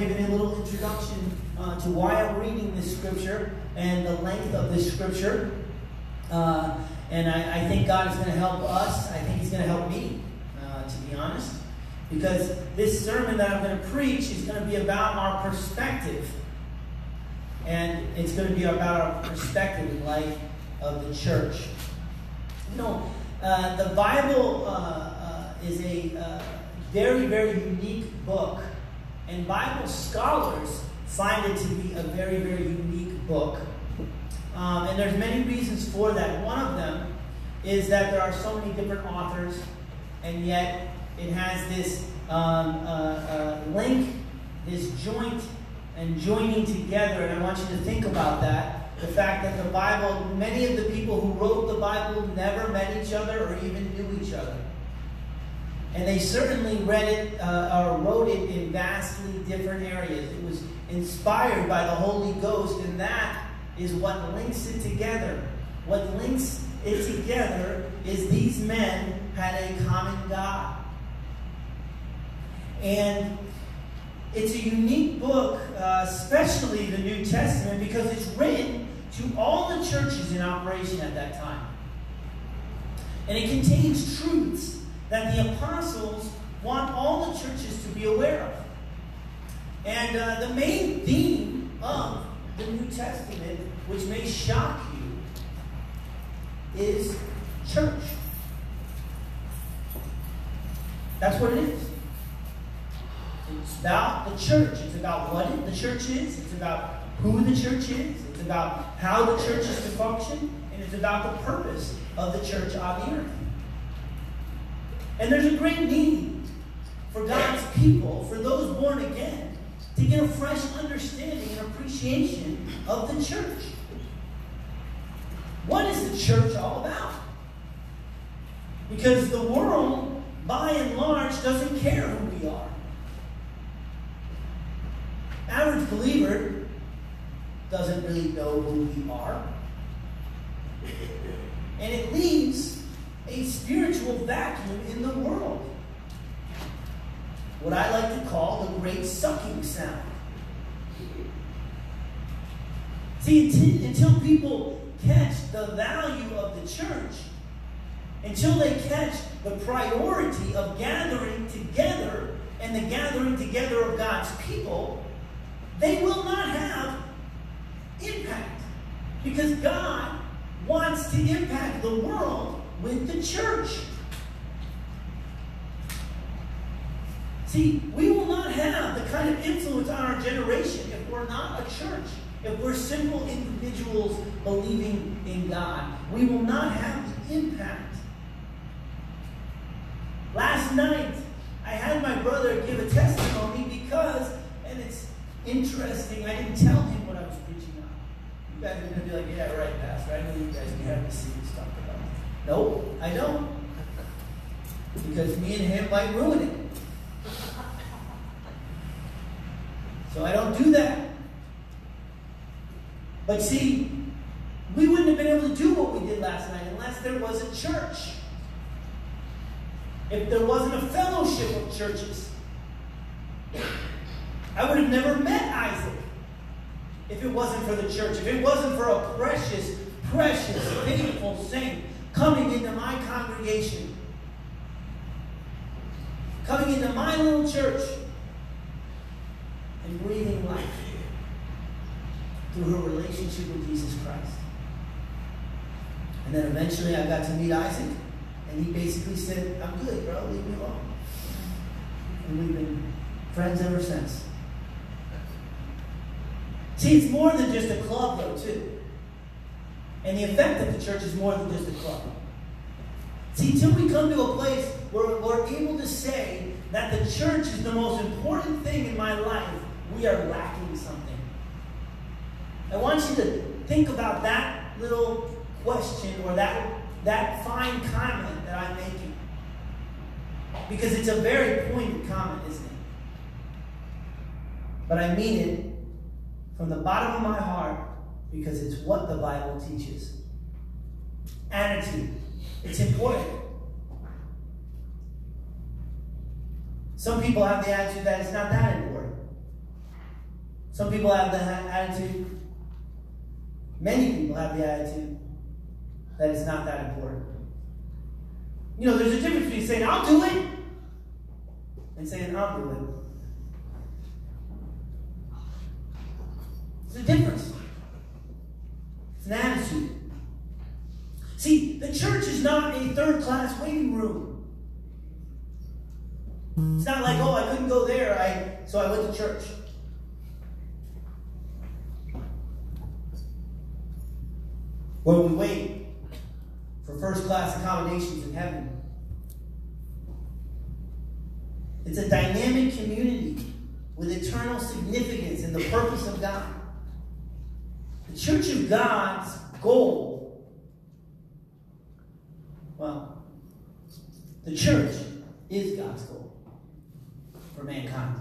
giving a little introduction uh, to why I'm reading this scripture and the length of this scripture. Uh, and I, I, think God is going to help us. I think He's going to help me, uh, to be honest. Because this sermon that I'm going to preach is going to be about our perspective. And it's going to be about our perspective in life of the church. You know, uh, the Bible uh, uh, is a very, very unique book. And Bible scholars find it to be a very, very unique book. Um, and there's many reasons for that. One of them is that there are so many different authors, and yet it has this um, uh, uh, link, this joint, and joining together. And I want you to think about that. The fact that the Bible, many of the people who wrote the Bible never met each other or even knew each other. And they certainly read it uh, or wrote it in vastly different areas. It was inspired by the Holy Ghost, and that is what links it together. What links it together is these men had a common God. And it's a unique book, uh, especially the New Testament, because it's written to all the churches in operation at that time. And it contains truths that the apostles want all the churches to be aware of. And uh, the main theme of the New Testament, which may shock you, is church. That's what it is. It's about the church. It's about what it, the church is. It's about who the church is. It's about how the church is to function. And it's about the purpose of the church on the earth. And there's a great need for God's people, for those born again, to get a fresh understanding and appreciation of the church. What is the church all about? Because the world, by and large, doesn't care who we are. Average believer doesn't really know who we are. And it leaves a spiritual vacuum in the world. What I like to call the great sucking sound. See, until people catch the value of the church, until they catch the priority of gathering together and the gathering together of God's people, they will not have impact. Because God wants to impact the world with the church. See, we will not have the kind of influence on our generation if we're not a church. If we're simple individuals believing in God, we will not have the impact. Last night, I had my brother give a testimony because, and it's interesting, I didn't tell him what I was preaching on. You guys are going to be like, yeah, right, Pastor. I know you guys you have to see this stuff. Nope, I don't. Because me and him might ruin it. So I don't do that. But see, we wouldn't have been able to do what we did last night unless there was a church. If there wasn't a fellowship of churches, I would have never met Isaac if it wasn't for the church, if it wasn't for a precious, precious, faithful saint coming into my congregation, coming into my little church, and breathing life through her relationship with Jesus Christ. And then eventually I got to meet Isaac, and he basically said, I'm good, bro, leave me alone. And we've been friends ever since. See, it's more than just a club, though, too. And the effect of the church is more than just a club. See, until we come to a place where we're able to say that the church is the most important thing in my life, we are lacking something. I want you to think about that little question or that, that fine comment that I'm making. Because it's a very pointed comment, isn't it? But I mean it from the bottom of my heart because it's what the Bible teaches. Attitude. It's important. Some people have the attitude that it's not that important. Some people have the attitude, many people have the attitude that it's not that important. You know, there's a difference between saying, I'll do it, and saying, I'll do it. There's a difference. An attitude. See, the church is not a third class waiting room. It's not like, oh, I couldn't go there, I so I went to church. Where we wait for first class accommodations in heaven. It's a dynamic community with eternal significance and the purpose of God. Church of God's goal, well, the church is God's goal for mankind.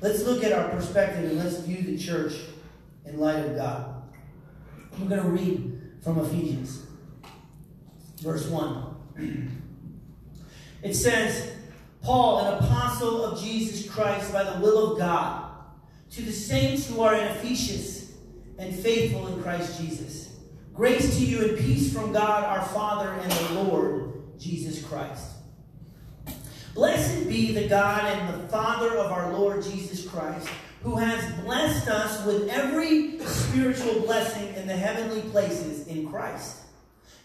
Let's look at our perspective and let's view the church in light of God. We're going to read from Ephesians, verse 1. It says, Paul, an apostle of Jesus Christ by the will of God, to the saints who are in Ephesus and faithful in Christ Jesus. Grace to you and peace from God our Father and the Lord Jesus Christ. Blessed be the God and the Father of our Lord Jesus Christ, who has blessed us with every spiritual blessing in the heavenly places in Christ,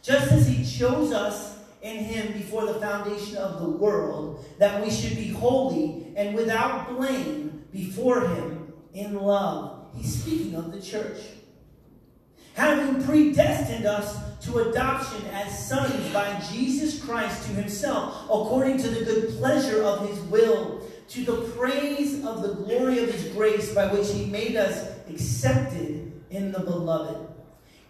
just as he chose us in him before the foundation of the world, that we should be holy and without blame before him in love. He's speaking of the church. Having predestined us to adoption as sons by Jesus Christ to himself, according to the good pleasure of his will, to the praise of the glory of his grace by which he made us accepted in the beloved.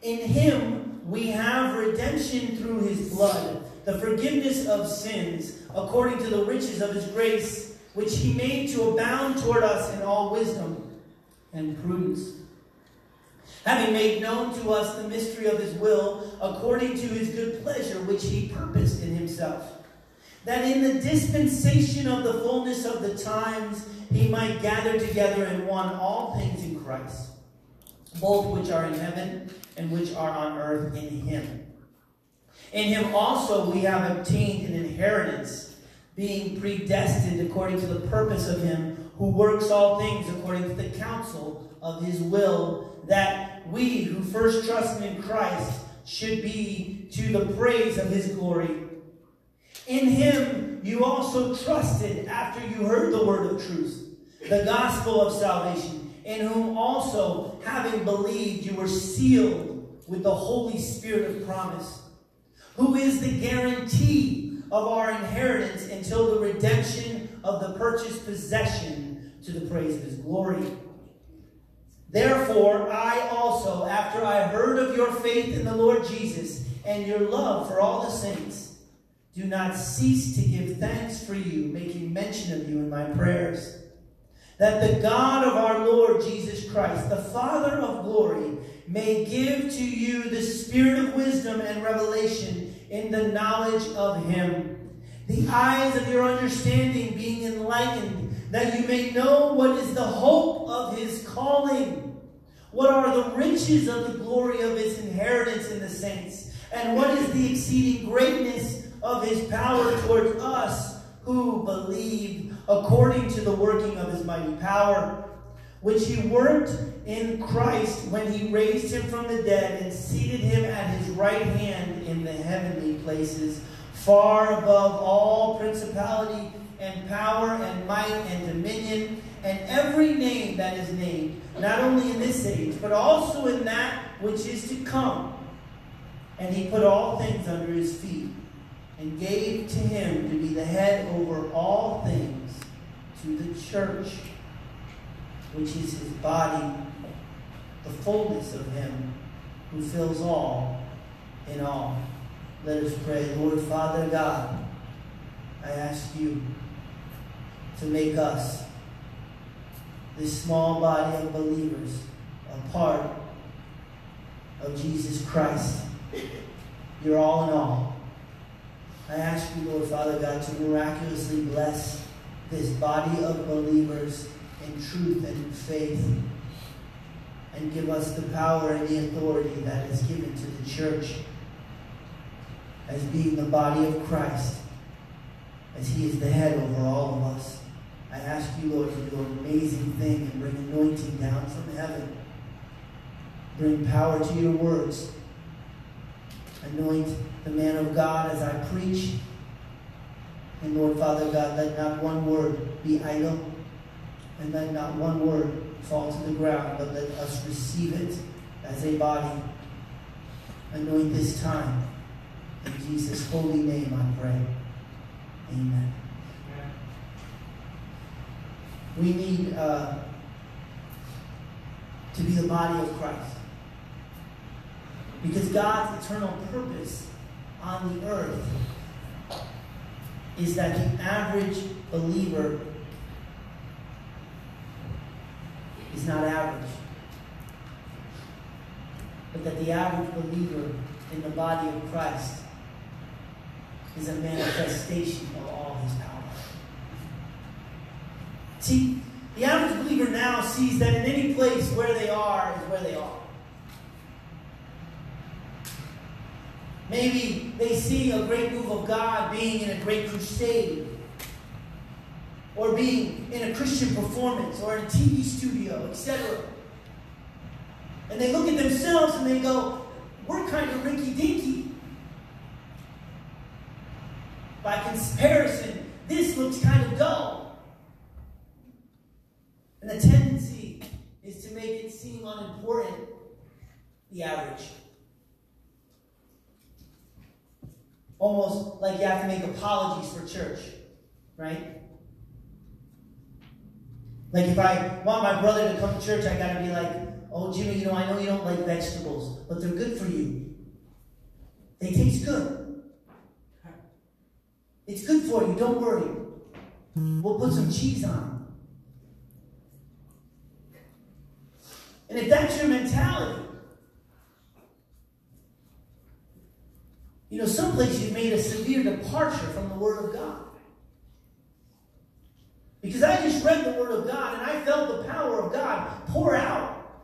In him we have redemption through his blood the forgiveness of sins, according to the riches of his grace, which he made to abound toward us in all wisdom and prudence. Having made known to us the mystery of his will, according to his good pleasure, which he purposed in himself, that in the dispensation of the fullness of the times he might gather together in one all things in Christ, both which are in heaven and which are on earth in him in him also we have obtained an inheritance, being predestined according to the purpose of him who works all things according to the counsel of his will, that we who first trusted in Christ should be to the praise of his glory. In him you also trusted after you heard the word of truth, the gospel of salvation, in whom also, having believed, you were sealed with the Holy Spirit of promise who is the guarantee of our inheritance until the redemption of the purchased possession to the praise of his glory. Therefore, I also, after I heard of your faith in the Lord Jesus and your love for all the saints, do not cease to give thanks for you, making mention of you in my prayers. That the God of our Lord Jesus Christ, the Father of glory, may give to you the spirit of wisdom and revelation in the knowledge of him. The eyes of your understanding being enlightened, that you may know what is the hope of his calling, what are the riches of the glory of his inheritance in the saints, and what is the exceeding greatness of his power towards us who believe according to the working of his mighty power which he worked in Christ when he raised him from the dead and seated him at his right hand in the heavenly places, far above all principality and power and might and dominion and every name that is named, not only in this age, but also in that which is to come. And he put all things under his feet and gave to him to be the head over all things to the church which is his body, the fullness of him who fills all in all. Let us pray. Lord Father God, I ask you to make us, this small body of believers, a part of Jesus Christ. You're all in all. I ask you, Lord Father God, to miraculously bless this body of believers in truth and in faith and give us the power and the authority that is given to the church as being the body of Christ, as He is the head over all of us. I ask you, Lord, to do an amazing thing and bring anointing down from heaven. Bring power to your words. Anoint the man of God as I preach. And Lord Father God, let not one word be idle, and let not one word fall to the ground, but let us receive it as a body. Anoint this time. In Jesus' holy name I pray. Amen. We need uh, to be the body of Christ. Because God's eternal purpose on the earth is that the average believer is not average, but that the average believer in the body of Christ is a manifestation of all his power. See, the average believer now sees that in any place where they are is where they are. Maybe they see a great move of God being in a great crusade, or being in a Christian performance, or in a TV studio, etc. And they look at themselves and they go, We're kind of rinky dinky. By comparison, this looks kind of dull. And the tendency is to make it seem unimportant, the average. almost like you have to make apologies for church, right? Like if I want my brother to come to church, I got to be like, oh, Jimmy, you know, I know you don't like vegetables, but they're good for you. They taste good. It's good for you, don't worry. We'll put some cheese on. And if that's your mentality, You know, someplace you've made a severe departure from the Word of God. Because I just read the Word of God and I felt the power of God pour out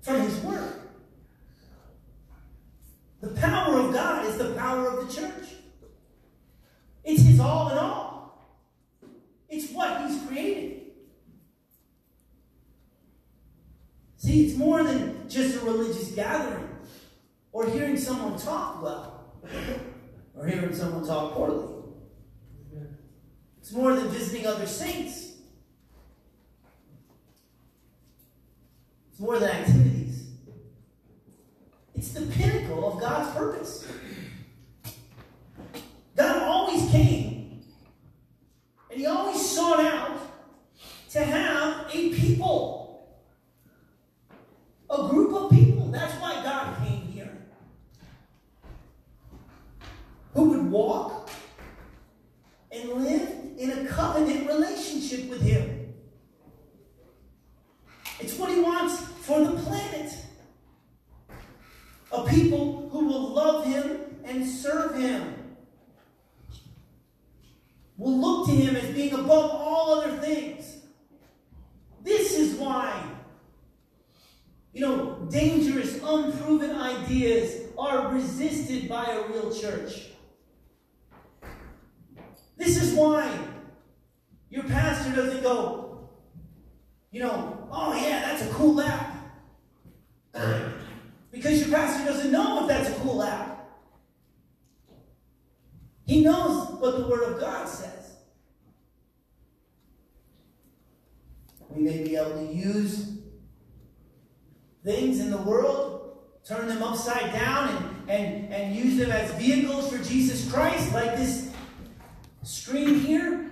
from His Word. The power of God is the power of the church. It's His all in all. It's what He's created. See, it's more than just a religious gathering or hearing someone talk well, or hearing someone talk poorly. It's more than visiting other saints. It's more than activities. It's the pinnacle of God's purpose. God always came, and He always sought out to have a people, a group of people. That's why God came here. who would walk and live in a covenant relationship with Him. It's what He wants for the planet. A people who will love Him and serve Him. Will look to Him as being above all other things. This is why, you know, dangerous, unproven ideas are resisted by a real church. This is why your pastor doesn't go, you know, oh yeah, that's a cool app. Because your pastor doesn't know if that's a cool app. He knows what the Word of God says. We may be able to use things in the world, turn them upside down, and, and, and use them as vehicles for Jesus Christ, like this screen here.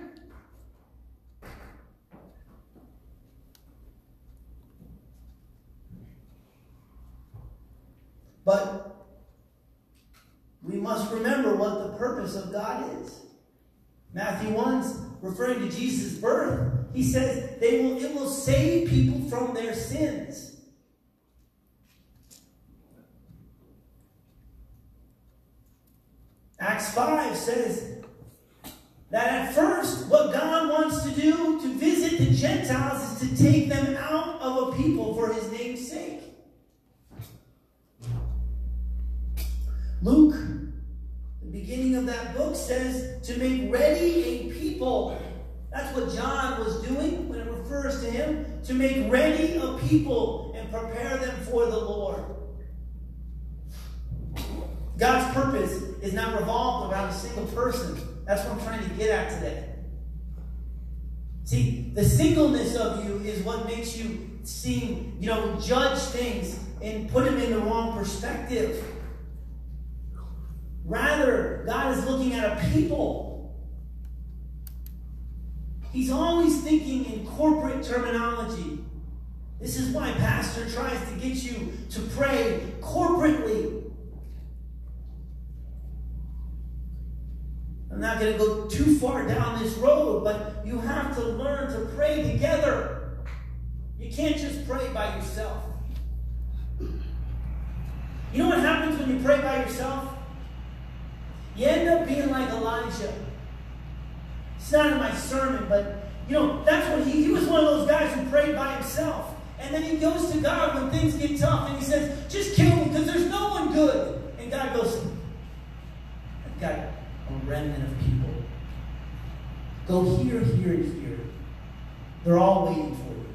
must remember what the purpose of God is. Matthew 1's referring to Jesus' birth. He says they will, it will save people from their sins. Acts 5 says that at first, what God wants to do to visit the Gentiles is to take them out of a people for his name's sake. Says to make ready a people. That's what John was doing when it refers to him. To make ready a people and prepare them for the Lord. God's purpose is not revolved around a single person. That's what I'm trying to get at today. See, the singleness of you is what makes you seem, you know, judge things and put them in the wrong perspective. Rather, God is looking at a people. He's always thinking in corporate terminology. This is why Pastor tries to get you to pray corporately. I'm not going to go too far down this road, but you have to learn to pray together. You can't just pray by yourself. You know what happens when you pray by yourself? You end up being like Elijah. It's not in my sermon, but you know, that's what he, he was one of those guys who prayed by himself. And then he goes to God when things get tough and he says, just kill me because there's no one good. And God goes, I've got a remnant of people. Go here, here, and here. They're all waiting for you.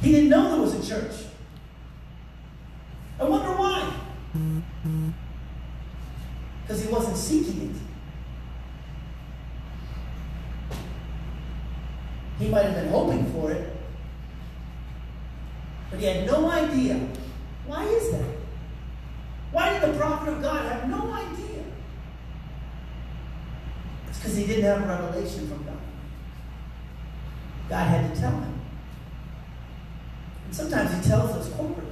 He didn't know there was a church. I wonder why. Because he wasn't seeking it. He might have been hoping for it, but he had no idea. Why is that? Why did the prophet of God have no idea? It's because he didn't have a revelation from God. God had to tell him. And sometimes he tells us corporately.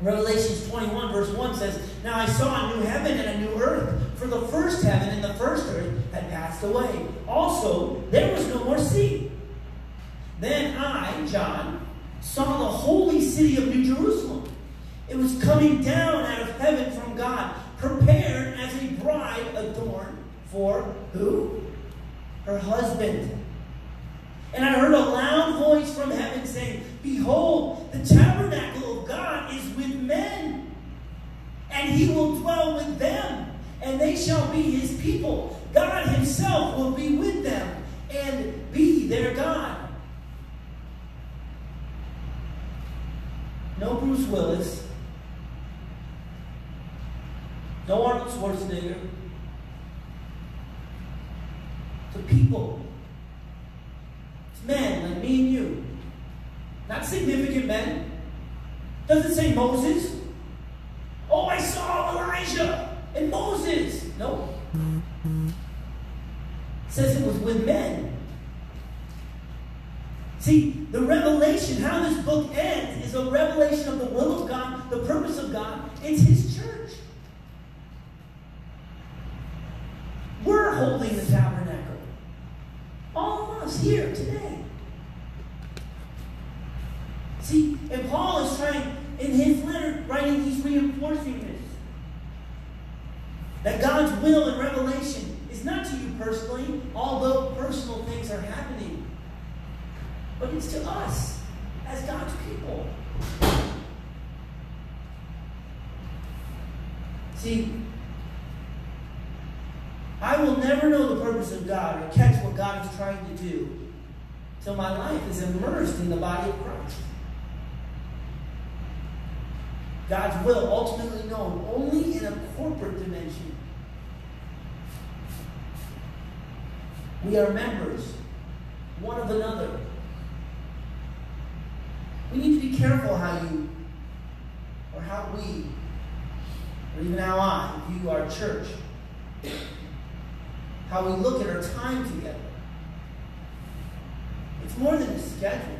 Revelations 21, verse 1 says, Now I saw a new heaven and a new earth, for the first heaven and the first earth had passed away. Also, there was no more sea. Then I, John, saw the holy city of New Jerusalem. It was coming down out of heaven from God, prepared as a bride adorned for who? Her husband. And I heard a loud voice from heaven saying, Behold, the tabernacle of God is with men, and he will dwell with them, and they shall be his people. God himself will be with them and be their God. No Bruce Willis. No Arnold Schwarzenegger. The people. It's men like me and you. Not significant men. Doesn't say Moses. Oh, I saw Elijah and Moses. No. It says it was with men. See, the revelation, how this book ends, a revelation of the will of God, the purpose of God. It's His church. We're holding the tabernacle. All of us here today. See, and Paul is trying, in his letter, writing, he's reinforcing this. That God's will and revelation is not to you personally, although personal things are happening, but it's to us as God's people. See, I will never know the purpose of God or catch what God is trying to do till my life is immersed in the body of Christ. God's will ultimately known only in a corporate dimension. We are members one of another. We need to be careful how you, or how we, or even how I view our church. How we look at our time together. It's more than a schedule.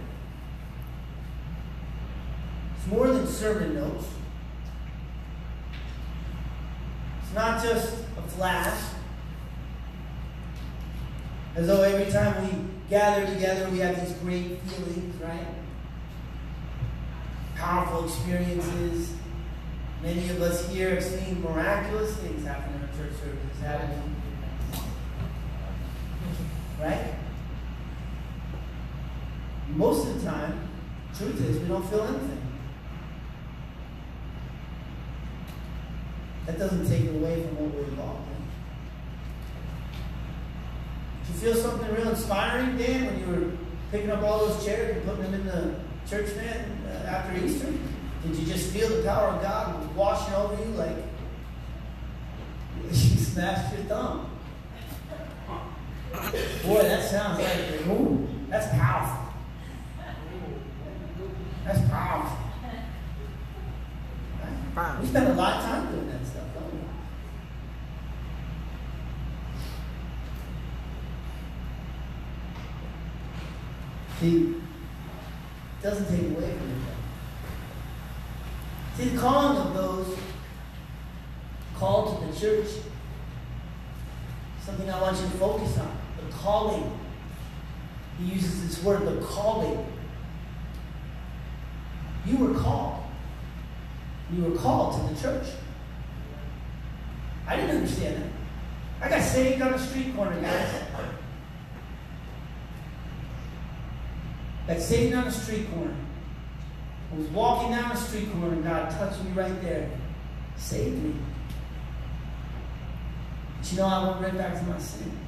It's more than sermon notes. It's not just a flash. As though every time we gather together, we have these great feelings, right? Powerful experiences. Many of us here have seen miraculous things happen in our church services, haven't we? Right? Most of the time, truth is we don't feel anything. That doesn't take away from what we're involved in. Did you feel something real inspiring, Dan, when you were picking up all those chairs and putting them in the church van uh, after Easter? Did you just feel the power of God washing over you like you smashed your thumb? Boy, that sounds like ooh, that's powerful. That's powerful. We spend a lot of time doing that stuff, don't we? See, doesn't take away from it. See, the calling of those called to the church, something I want you to focus on. The calling. He uses this word, the calling. You were called. You were called to the church. I didn't understand that. I got saved on a street corner, guys. Got saved on a street corner. I was walking down the street corner and God touched me right there. Saved me. But you know, I went right back to my sin.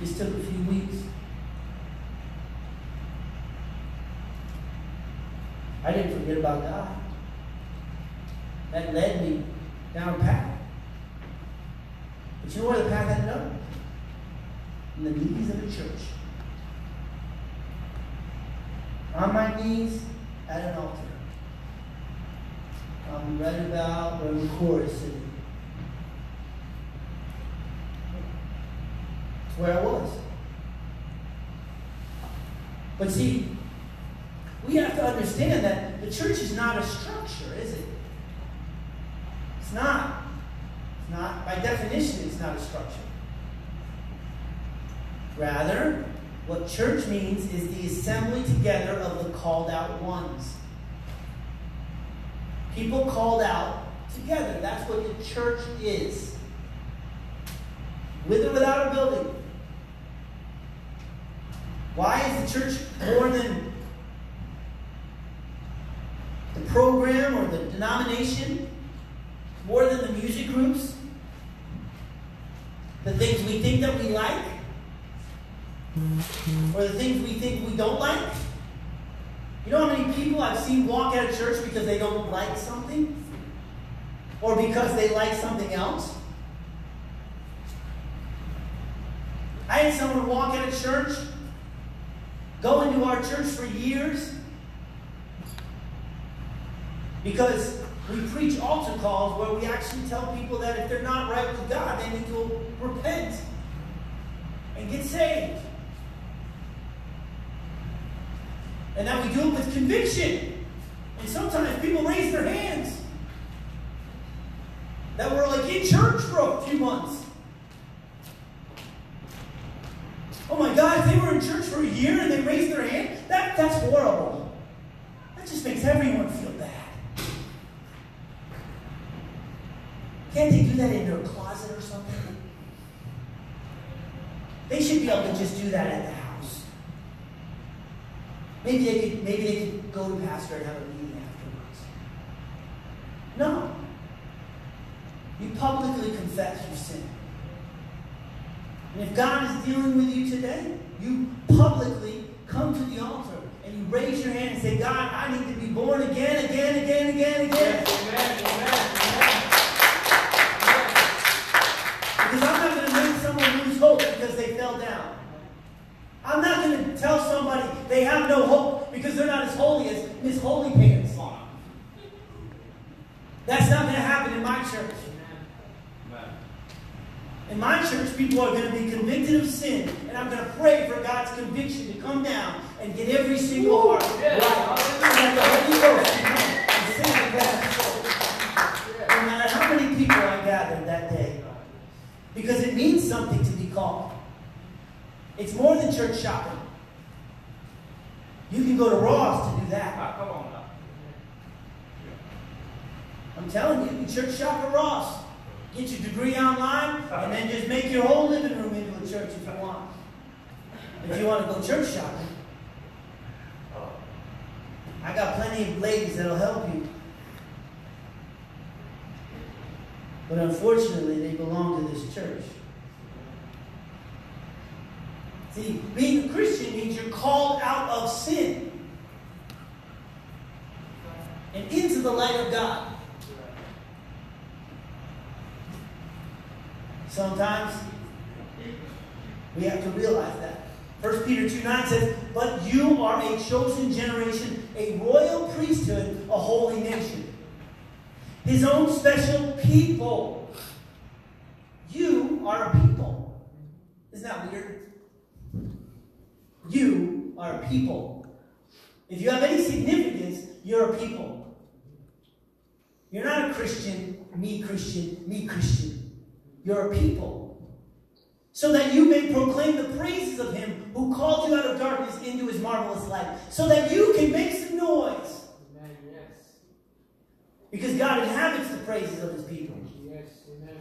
Just took a few weeks. I didn't forget about God. That led me down a path. But you know where the path ended up? In the knees of the church. On my knees at an altar. I'm right about where the chorus is sitting. It's where I was. But see, we have to understand that the church is not a structure, is it? It's not. It's not. By definition, it's not a structure. Rather, what church means is the assembly together of the called out ones. People called out together. That's what the church is. With or without a building. Why is the church more than the program or the denomination? More than the music groups? The things we think that we like? Or the things we think we don't like? You know how many people I've seen walk out of church because they don't like something? Or because they like something else? I had someone walk out of church, go into our church for years, because we preach altar calls where we actually tell people that if they're not right with God, they need to repent and get saved. And that we do it with conviction. And sometimes people raise their hands that were like in church for a few months. Oh my God, if they were in church for a year and they raised their hand, that, that's horrible. That just makes everyone feel bad. Can't they do that in their closet or something? They should be able to just do that at. Maybe they could, maybe they could go to pastor and have a meeting afterwards. No. You publicly confess your sin. And if God is dealing with you today, you publicly come to the altar and you raise your hand and say, God, I need to be born again, again, again, again, again. Amen, amen, amen. Because I'm not going to make someone lose hope because they fell down. I'm not going to tell somebody they have no hope because they're not as holy as Miss Holy Pants. That's not going to happen in my church. In my church, people are going to be convicted of sin, and I'm going to pray for God's conviction to come down and get every single heart right. And the Holy Ghost and the No matter how many people I gathered that day. Because it means something to be called. It's more than church shopping. You can go to Ross to do that. I'm telling you, you can church shop at Ross. Get your degree online, and then just make your whole living room into a church if you want. if you want to go church shopping. I got plenty of ladies that'll help you. But unfortunately, they belong to this church. See, being a Christian means you're called out of sin and into the light of God. Sometimes we have to realize that. 1 Peter 2 9 says, But you are a chosen generation, a royal priesthood, a holy nation. His own special people. You are a people. Isn't that weird? You are a people. If you have any significance, you're a people. You're not a Christian, me Christian, me Christian. You're a people. So that you may proclaim the praises of him who called you out of darkness into his marvelous light. So that you can make some noise. Amen. Yes. Because God inhabits the praises of his people. Yes. Amen.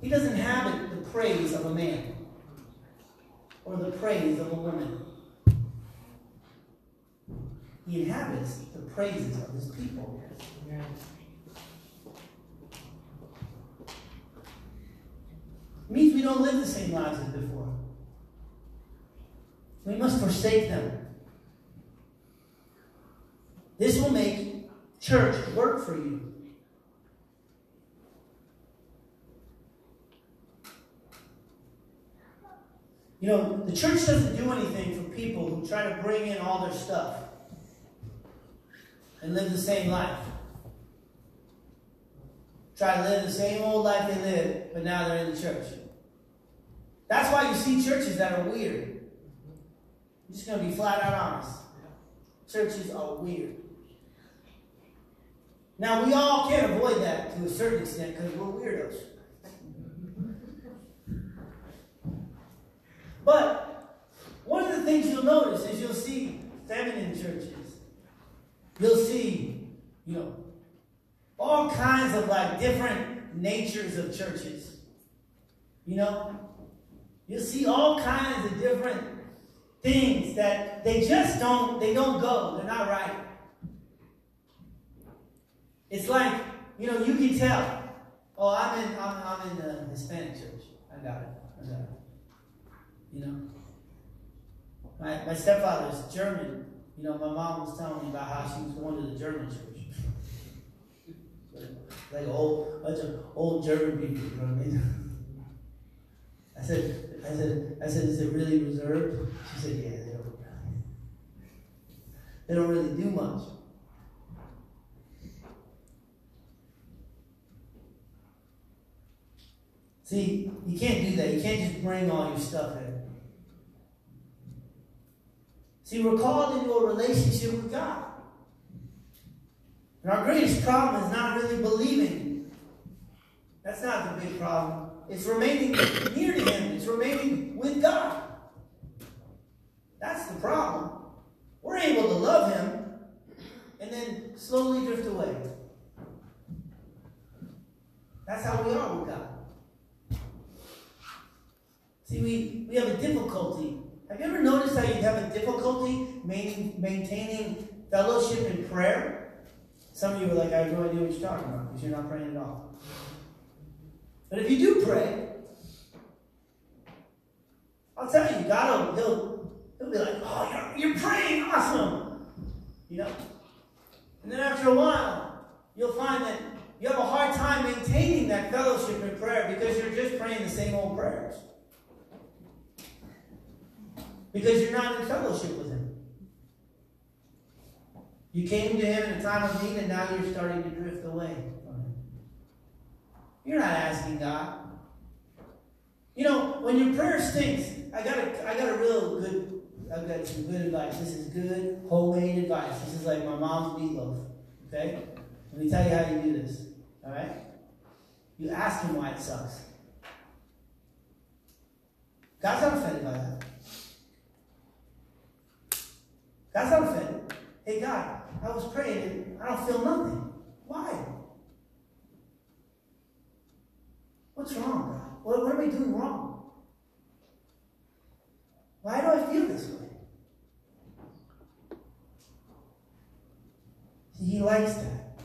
He doesn't inhabit the praise of a man or the praise of a woman. He inhabits the praises of his people. It means we don't live the same lives as before. We must forsake them. This will make church work for you. You know, the church doesn't do anything for people who try to bring in all their stuff and live the same life. Try to live the same old life they lived, but now they're in the church. That's why you see churches that are weird. I'm just going to be flat out honest. Churches are weird. Now, we all can't avoid that to a certain extent because we're weirdos. But one of the things you'll notice is you'll see feminine churches. You'll see, you know, all kinds of like different natures of churches. You know, you'll see all kinds of different things that they just don't they don't go. They're not right. It's like you know you can tell. Oh, I'm in I'm, I'm in the Hispanic church. I got it. I got it. You know, my my stepfather is German. You know, my mom was telling me about how she was going to the German church. like old bunch of old German people, you know what I mean? I said, I said, I said, is it really reserved? She said, yeah, they don't. They don't really do much. See, you can't do that. You can't just bring all your stuff in. See, we're called into a relationship with God. And our greatest problem is not really believing. That's not the big problem. It's remaining near to Him, it's remaining with God. That's the problem. We're able to love Him and then slowly drift away. That's how we are with God. See, we, we have a difficulty. Have you ever noticed how you have a difficulty maintaining fellowship in prayer? Some of you are like, I have no idea what you're talking about because you're not praying at all. But if you do pray, I'll tell you, God will he'll, he'll be like, oh, you're, you're praying, awesome. You know? And then after a while, you'll find that you have a hard time maintaining that fellowship in prayer because you're just praying the same old prayers. Because you're not in fellowship with Him. You came to Him in a time of need and now you're starting to drift away. You're not asking God. You know, when your prayer stinks, I got a, I got a real good, I've got some good advice. This is good homemade advice. This is like my mom's meatloaf. Okay? Let me tell you how you do this. All right? You ask him why it sucks. God's not offended by that. That's not offended. Hey, God, I was praying and I don't feel nothing. Why? What's wrong, God? What, what we doing wrong? Why do I feel this way? See, he likes that.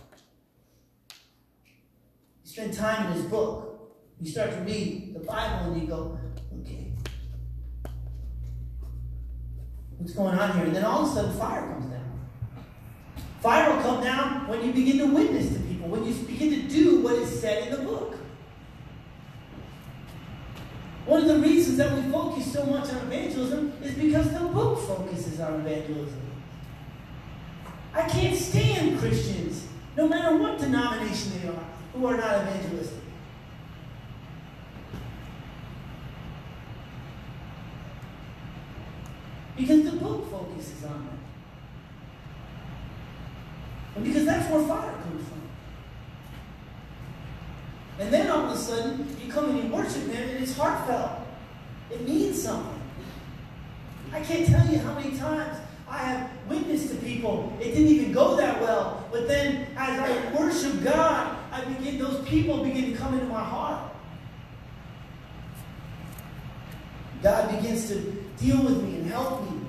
You spend time in his book. You start to read the Bible and you go, okay, what's going on here? And then all of a sudden fire comes down. Fire will come down when you begin to witness to people, when you begin to do what is said in the book. One of the reasons that we focus so much on evangelism is because the book focuses on evangelism. I can't stand Christians, no matter what denomination they are, who are not evangelistic. Because book focuses on that. And because that's where fire comes from. And then all of a sudden, you come and you worship Him, and it's heartfelt. It means something. I can't tell you how many times I have witnessed to people. It didn't even go that well. But then as I worship God, I begin, those people begin to come into my heart. God begins to deal with me and help me.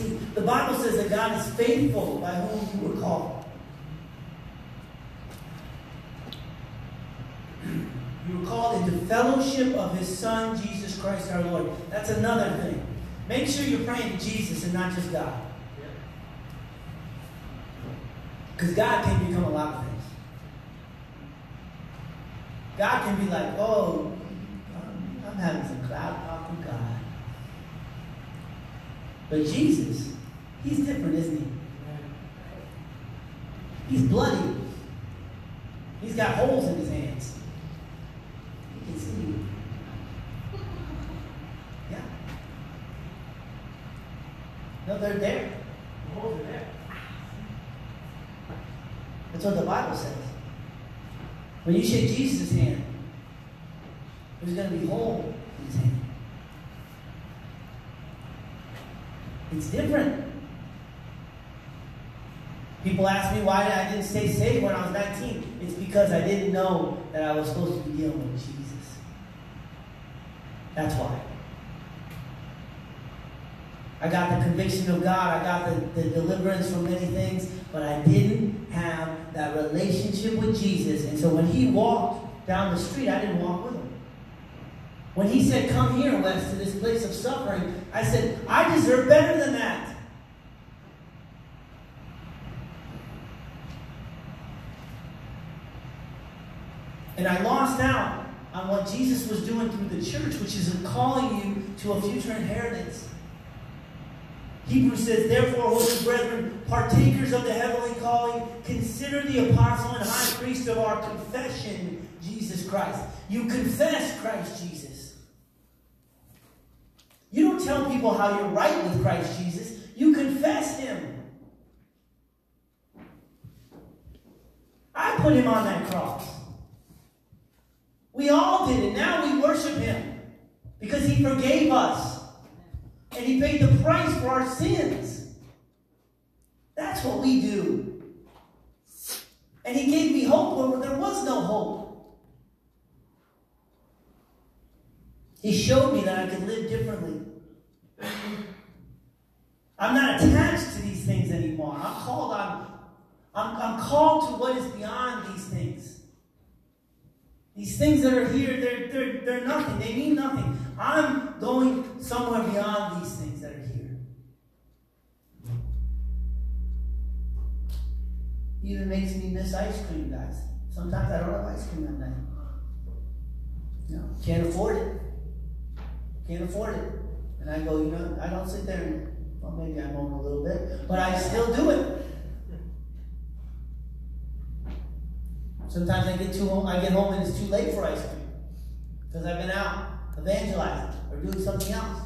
See, the Bible says that God is faithful by whom you were called. You were called into fellowship of his Son, Jesus Christ our Lord. That's another thing. Make sure you're praying to Jesus and not just God. Because God can become a lot of things. God can be like, oh, I'm, I'm having some cloud talk with God. But Jesus, he's different, isn't he? He's bloody. He's got holes in his hands. You can see. you. Yeah. No, they're there. The holes are there. That's what the Bible says. When you shake Jesus' hand, there's going to be hole in his hand. It's different. People ask me why I didn't stay saved when I was 19. It's because I didn't know that I was supposed to be dealing with Jesus. That's why. I got the conviction of God. I got the, the deliverance from many things, but I didn't have that relationship with Jesus. And so when he walked down the street, I didn't walk with him. When he said, Come here, Wes, to this place of suffering, I said, I deserve better than that. And I lost out on what Jesus was doing through the church, which is calling you to a future inheritance. Hebrews says, Therefore, holy brethren, partakers of the heavenly calling, consider the apostle and high priest of our confession, Jesus Christ. You confess Christ Jesus. Tell people how you're right with Christ Jesus, you confess him. I put him on that cross. We all did it. Now we worship him because he forgave us. And he paid the price for our sins. That's what we do. And he gave me hope where there was no hope. He showed me that I could live differently. I'm not attached to these things anymore. I'm called I'm, I'm called to what is beyond these things. These things that are here, they're, they're, they're nothing. They mean nothing. I'm going somewhere beyond these things that are here. Even makes me miss ice cream, guys. Sometimes I don't have ice cream at night. No, can't afford it. Can't afford it. And I go, you know, I don't sit there and, well, maybe I moan a little bit, but I still do it. Sometimes I get too home, I get home and it's too late for ice cream because I've been out evangelizing or doing something else.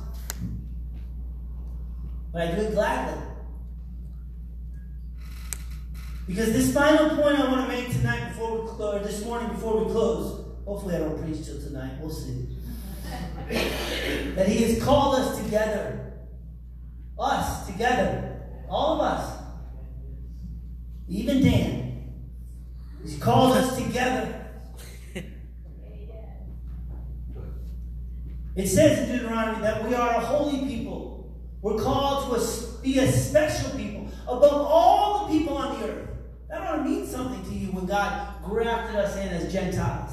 But I do it gladly. Because this final point I want to make tonight before we or this morning before we close. Hopefully I don't preach till tonight. We'll see. that He has called us together. Us together. All of us. Even Dan. He's called us together. It says in Deuteronomy that we are a holy people. We're called to a, be a special people above all the people on the earth. That ought to mean something to you when God grafted us in as Gentiles.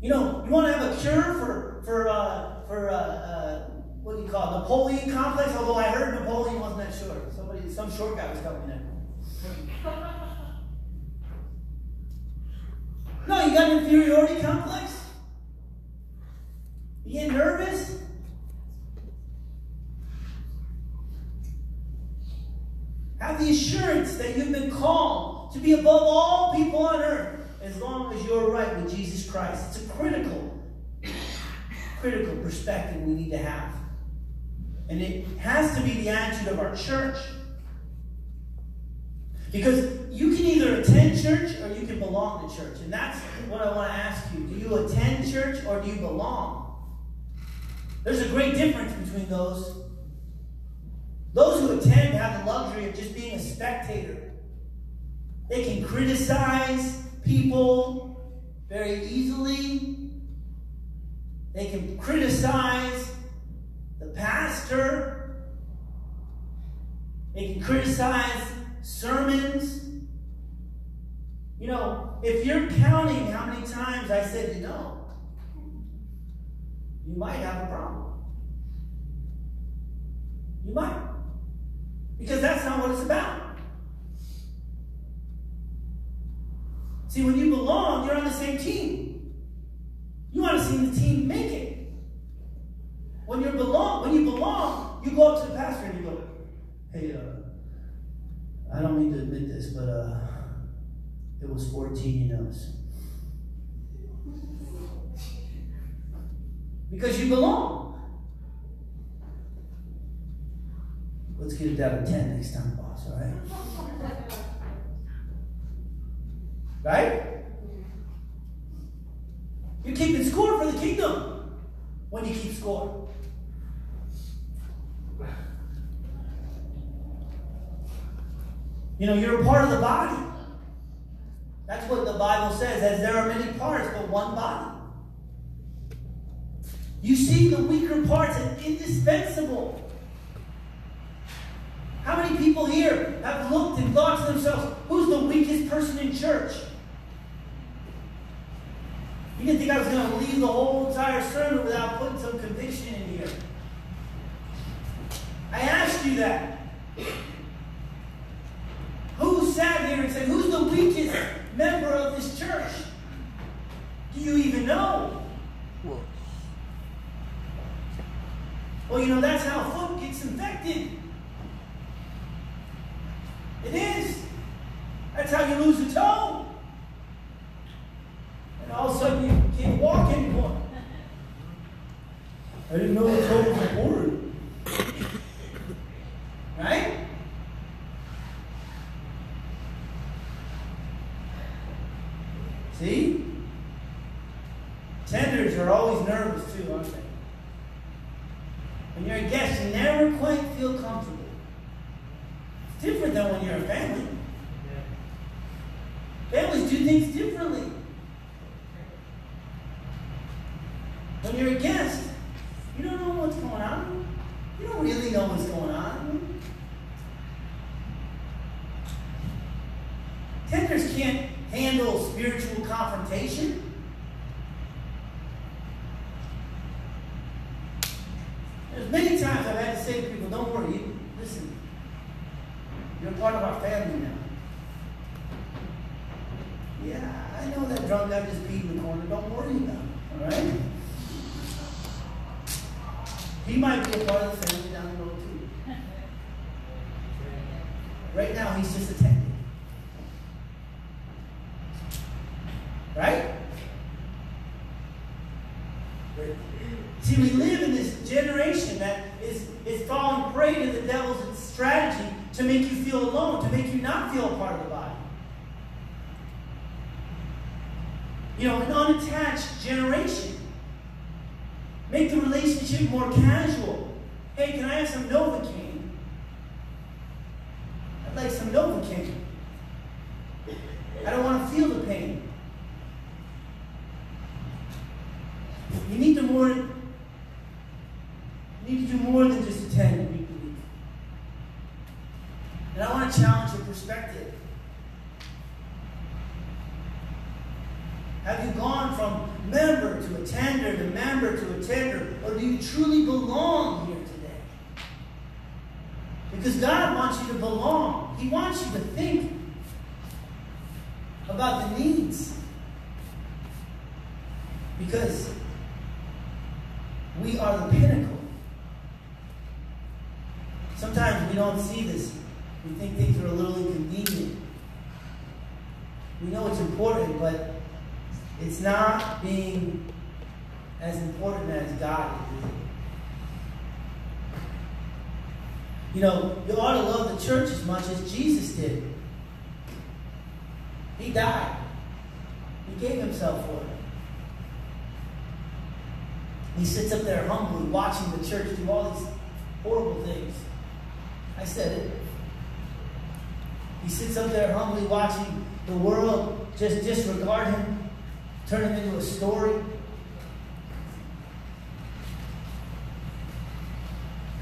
You know, you want to have a cure for for uh, for uh, uh, what do you call it, Napoleon complex? Although I heard Napoleon wasn't that short. Somebody, some short guy was coming in. No, you got an inferiority complex? You get nervous? Have the assurance that you've been called to be above all people on earth as long as you're right with Jesus Christ. It's a critical, critical perspective we need to have. And it has to be the attitude of our church. Because you can either attend church or you can belong to church. And that's what I want to ask you. Do you attend church or do you belong? There's a great difference between those. Those who attend have the luxury of just being a spectator. They can criticize people very easily. They can criticize the pastor. They can criticize sermons. You know, if you're counting how many times I said you know, you might have a problem. You might. Because that's not what it's about. See, when you belong, you're on the same team. You want to see the team make it. When you belong, when you belong, you go up to the pastor and you go, "Hey, uh, I don't mean to admit this, but uh, it was 14, you know." Because you belong. Let's get it down to 10 next time, boss, all right? Right? You're keeping score for the kingdom when you keep score. You know, you're a part of the body. That's what the Bible says, as there are many parts, but one body. You see the weaker parts as indispensable. How many people here have looked and thought to themselves, who's the weakest person in church? You didn't think I was going to leave the whole entire sermon without putting some conviction in here. I asked you that. Who sat here and said, Who's the weakest member of this church? Do you even know? Well, you know, that's how foot gets infected. It is. That's how you lose a toe. All of a sudden you can't walk anymore. I didn't know the toe was important. Right? See? Tenders are always nervous too, aren't they? When you're a guest, you never quite feel comfortable. It's different than when you're a family. Families do things differently. When you're a guest, you don't know what's going on. You don't really know what's going on. Tenders can't handle spiritual confrontation. There's many times I've had to say to people, don't worry, you, listen, you're part of our family now. Yeah, I know that drunk guy just peed in the corner. Don't worry about it, all right? He might be a part of the family down the road too. Right now, he's just attending. Right? See, we live in this generation that is, is falling prey to the devil's strategy to make you feel alone, to make you not feel a part of the body. You know, an unattached generation. Make the relationship more casual. Hey, can I have some Novocaine? I'd like some Novocaine. I don't want to feel the pain. You need to more. You need to do more than just attend week to week. And I want to challenge your perspective. Have you gone from member to attender to member to attender? Or do you truly belong here today? Because God wants you to belong. He wants you to think about the needs. Because we are the pinnacle. Sometimes we don't see this. We think things are a little inconvenient. We know it's important, but it's not being as important as God is. You know, you ought to love the church as much as Jesus did. He died. He gave himself for it. He sits up there humbly watching the church do all these horrible things. I said it. He sits up there humbly watching the world just disregard him, turn him into a story.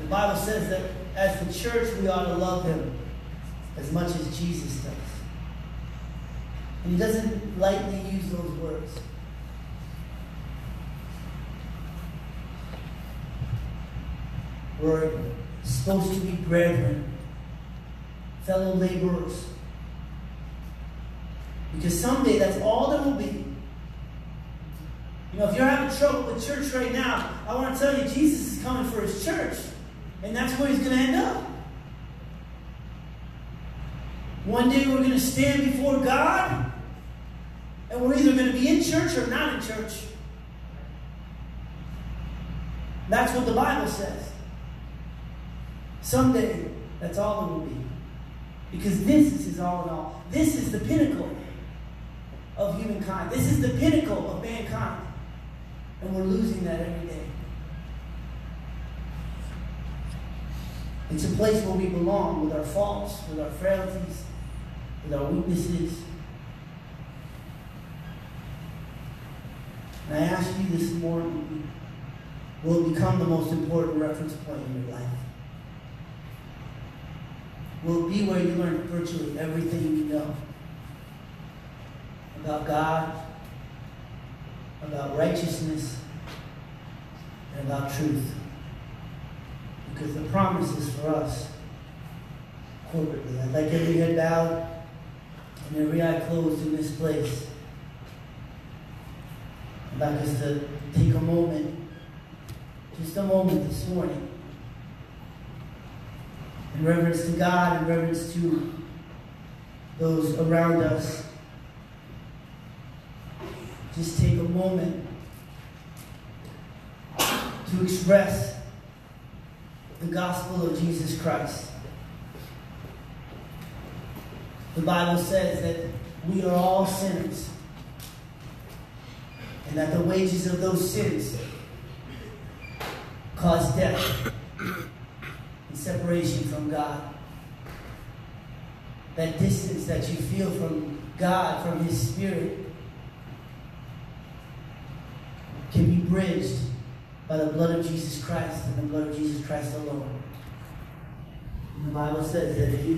The Bible says that as the church, we ought to love him as much as Jesus does. And he doesn't lightly use those words. We're supposed to be brethren, fellow laborers. Because someday that's all there will be. You know, if you're having trouble with church right now, I want to tell you, Jesus is coming for his church. And that's where he's going to end up. One day we're going to stand before God, and we're either going to be in church or not in church. That's what the Bible says. Someday, that's all it will be. Because this is his all in all. This is the pinnacle of humankind. This is the pinnacle of mankind. And we're losing that every day. It's a place where we belong with our faults, with our frailties, with our weaknesses. And I ask you this morning will it become the most important reference point in your life? Will be where you learn virtually everything you know about God, about righteousness, and about truth? Because the promise is for us corporately. I'd like every head bowed and every eye closed in this place. I'd like us to take a moment, just a moment this morning, in reverence to God, in reverence to those around us. Just take a moment to express the gospel of Jesus Christ. The Bible says that we are all sinners and that the wages of those sins cause death separation from God. That distance that you feel from God, from His Spirit, can be bridged by the blood of Jesus Christ and the blood of Jesus Christ alone. And the Bible says that if you